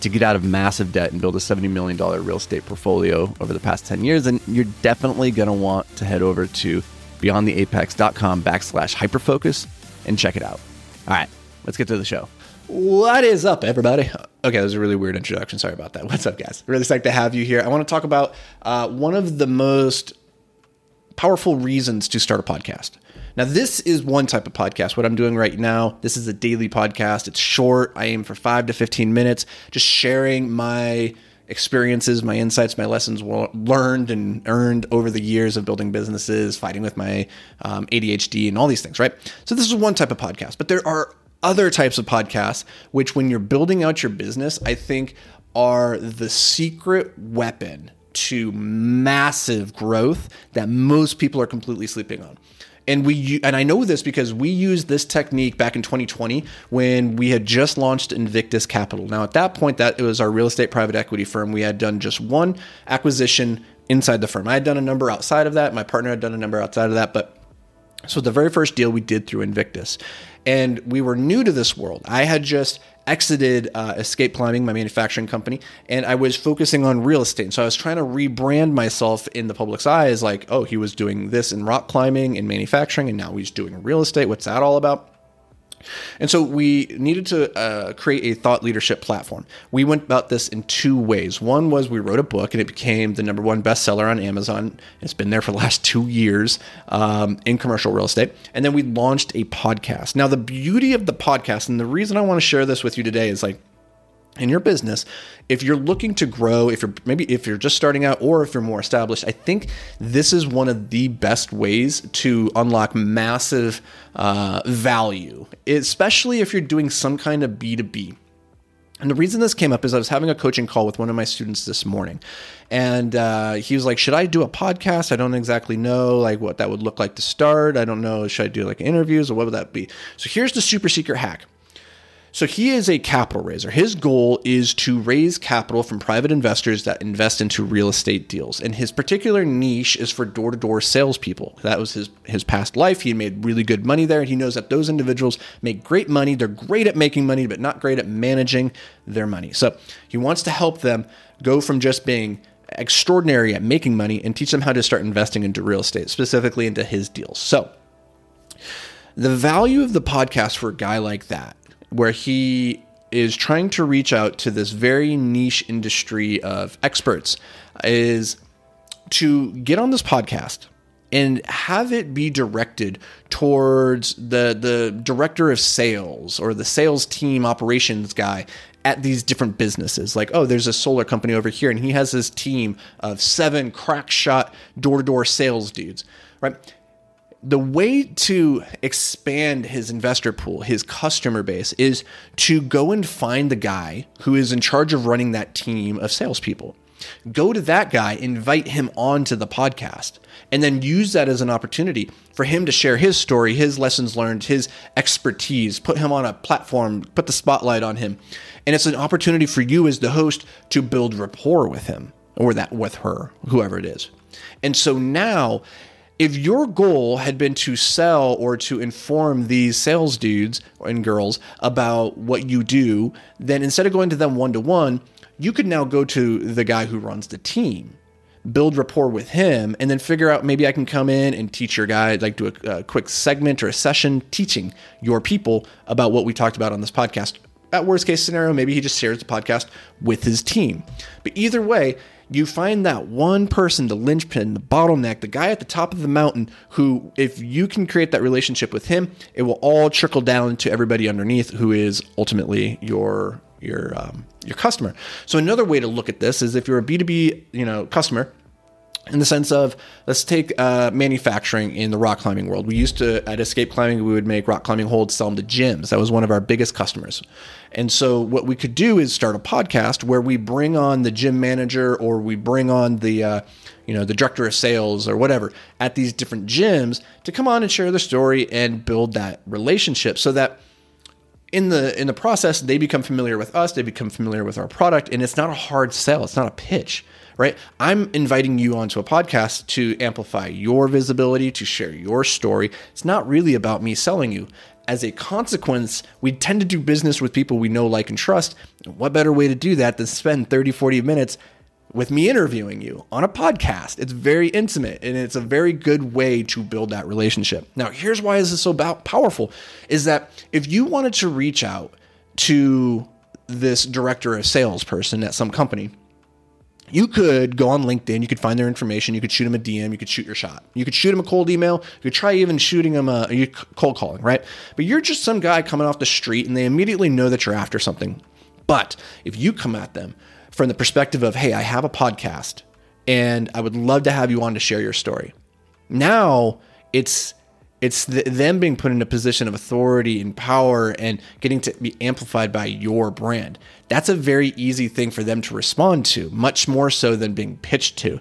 to get out of massive debt and build a $70 million real estate portfolio over the past 10 years, then you're definitely going to want to head over to beyondtheapex.com backslash hyperfocus and check it out. All right, let's get to the show. What is up, everybody? Okay, that was a really weird introduction. Sorry about that. What's up, guys? Really psyched to have you here. I want to talk about uh, one of the most powerful reasons to start a podcast. Now, this is one type of podcast. What I'm doing right now, this is a daily podcast. It's short. I aim for five to 15 minutes, just sharing my experiences, my insights, my lessons learned and earned over the years of building businesses, fighting with my um, ADHD, and all these things, right? So, this is one type of podcast, but there are other types of podcasts, which when you're building out your business, I think are the secret weapon to massive growth that most people are completely sleeping on and we and I know this because we used this technique back in 2020 when we had just launched Invictus Capital. Now at that point that it was our real estate private equity firm. We had done just one acquisition inside the firm. I had done a number outside of that. My partner had done a number outside of that, but so the very first deal we did through Invictus. And we were new to this world. I had just exited uh, Escape Climbing, my manufacturing company, and I was focusing on real estate. So I was trying to rebrand myself in the public's eye as like, oh, he was doing this in rock climbing and manufacturing, and now he's doing real estate. What's that all about? And so we needed to uh, create a thought leadership platform. We went about this in two ways. One was we wrote a book and it became the number one bestseller on Amazon. It's been there for the last two years um, in commercial real estate. And then we launched a podcast. Now, the beauty of the podcast, and the reason I want to share this with you today is like, in your business if you're looking to grow if you're maybe if you're just starting out or if you're more established i think this is one of the best ways to unlock massive uh, value especially if you're doing some kind of b2b and the reason this came up is I was having a coaching call with one of my students this morning, and uh, he was like, "Should I do a podcast? I don't exactly know like what that would look like to start. I don't know. Should I do like interviews or what would that be?" So here's the super secret hack. So he is a capital raiser. His goal is to raise capital from private investors that invest into real estate deals. And his particular niche is for door to door salespeople. That was his, his past life. He made really good money there. And he knows that those individuals make great money. They're great at making money, but not great at managing their money. So he wants to help them go from just being extraordinary at making money and teach them how to start investing into real estate, specifically into his deals. So the value of the podcast for a guy like that where he is trying to reach out to this very niche industry of experts is to get on this podcast and have it be directed towards the the director of sales or the sales team operations guy at these different businesses. Like oh there's a solar company over here and he has his team of seven crack shot door-to-door sales dudes right the way to expand his investor pool, his customer base, is to go and find the guy who is in charge of running that team of salespeople. Go to that guy, invite him onto the podcast, and then use that as an opportunity for him to share his story, his lessons learned, his expertise, put him on a platform, put the spotlight on him. And it's an opportunity for you as the host to build rapport with him or that with her, whoever it is. And so now if your goal had been to sell or to inform these sales dudes and girls about what you do, then instead of going to them one to one, you could now go to the guy who runs the team, build rapport with him, and then figure out maybe I can come in and teach your guy, like do a, a quick segment or a session teaching your people about what we talked about on this podcast. At worst case scenario, maybe he just shares the podcast with his team. But either way, you find that one person, the linchpin, the bottleneck, the guy at the top of the mountain who, if you can create that relationship with him, it will all trickle down to everybody underneath who is ultimately your your um, your customer. So another way to look at this is if you're a B2B, you know, customer, in the sense of let's take uh, manufacturing in the rock climbing world. We used to at Escape Climbing we would make rock climbing holds, sell them to gyms. That was one of our biggest customers. And so what we could do is start a podcast where we bring on the gym manager or we bring on the uh, you know, the director of sales or whatever at these different gyms to come on and share their story and build that relationship so that in the in the process they become familiar with us, they become familiar with our product and it's not a hard sell, it's not a pitch right? I'm inviting you onto a podcast to amplify your visibility, to share your story. It's not really about me selling you. As a consequence, we tend to do business with people we know, like, and trust. What better way to do that than spend 30, 40 minutes with me interviewing you on a podcast. It's very intimate and it's a very good way to build that relationship. Now, here's why this is so powerful is that if you wanted to reach out to this director of sales person at some company, you could go on LinkedIn, you could find their information, you could shoot them a DM, you could shoot your shot. You could shoot them a cold email, you could try even shooting them a, cold calling, right? But you're just some guy coming off the street and they immediately know that you're after something. But if you come at them from the perspective of, hey, I have a podcast and I would love to have you on to share your story. Now it's it's the, them being put in a position of authority and power and getting to be amplified by your brand. That's a very easy thing for them to respond to, much more so than being pitched to.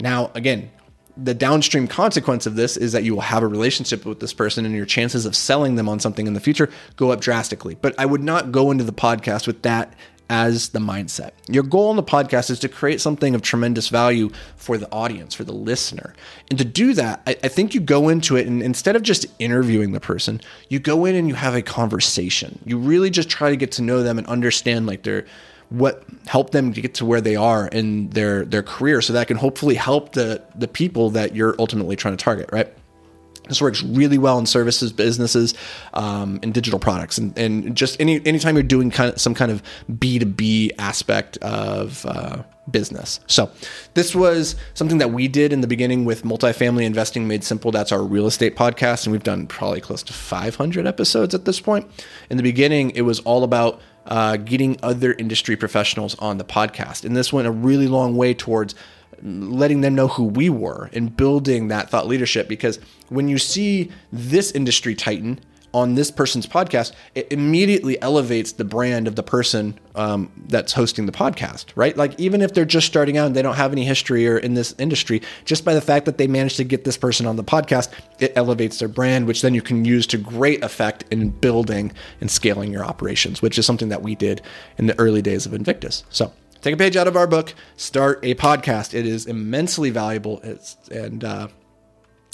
Now, again, the downstream consequence of this is that you will have a relationship with this person and your chances of selling them on something in the future go up drastically. But I would not go into the podcast with that as the mindset. Your goal in the podcast is to create something of tremendous value for the audience, for the listener. And to do that, I, I, think you go into it and instead of just interviewing the person, you go in and you have a conversation. You really just try to get to know them and understand like their what helped them to get to where they are in their their career so that can hopefully help the the people that you're ultimately trying to target, right? This works really well in services, businesses, um, and digital products, and, and just any anytime you're doing kind of some kind of B two B aspect of uh, business. So this was something that we did in the beginning with multifamily investing made simple. That's our real estate podcast, and we've done probably close to 500 episodes at this point. In the beginning, it was all about uh, getting other industry professionals on the podcast, and this went a really long way towards letting them know who we were and building that thought leadership because when you see this industry titan on this person's podcast, it immediately elevates the brand of the person um, that's hosting the podcast, right? Like even if they're just starting out and they don't have any history or in this industry, just by the fact that they managed to get this person on the podcast, it elevates their brand, which then you can use to great effect in building and scaling your operations, which is something that we did in the early days of Invictus. So take a page out of our book, start a podcast. It is immensely valuable. It's, and uh,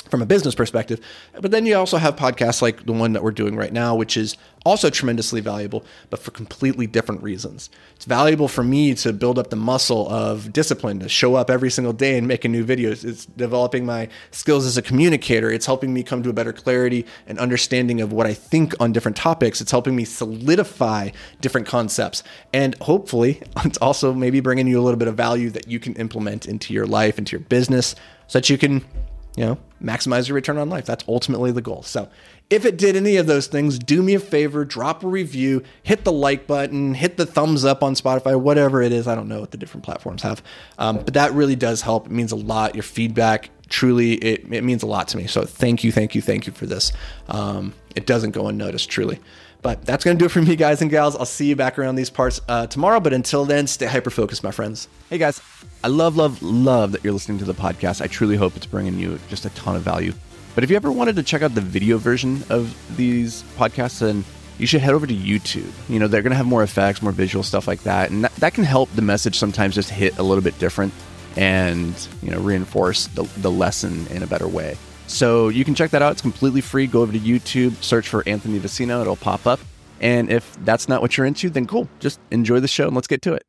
from a business perspective. But then you also have podcasts like the one that we're doing right now, which is also tremendously valuable, but for completely different reasons. It's valuable for me to build up the muscle of discipline, to show up every single day and make a new video. It's developing my skills as a communicator. It's helping me come to a better clarity and understanding of what I think on different topics. It's helping me solidify different concepts. And hopefully, it's also maybe bringing you a little bit of value that you can implement into your life, into your business, so that you can you know, maximize your return on life. That's ultimately the goal. So, if it did any of those things, do me a favor, drop a review, hit the like button, hit the thumbs up on Spotify, whatever it is. I don't know what the different platforms have, um, but that really does help. It means a lot. Your feedback truly, it, it means a lot to me. So, thank you, thank you, thank you for this. Um, it doesn't go unnoticed, truly. But that's going to do it for me, guys and gals. I'll see you back around these parts uh, tomorrow. But until then, stay hyper focused, my friends. Hey, guys. I love, love, love that you're listening to the podcast. I truly hope it's bringing you just a ton of value. But if you ever wanted to check out the video version of these podcasts, then you should head over to YouTube. You know, they're going to have more effects, more visual stuff like that. And that, that can help the message sometimes just hit a little bit different and, you know, reinforce the, the lesson in a better way. So you can check that out. It's completely free. Go over to YouTube, search for Anthony Vicino. It'll pop up. And if that's not what you're into, then cool. Just enjoy the show and let's get to it.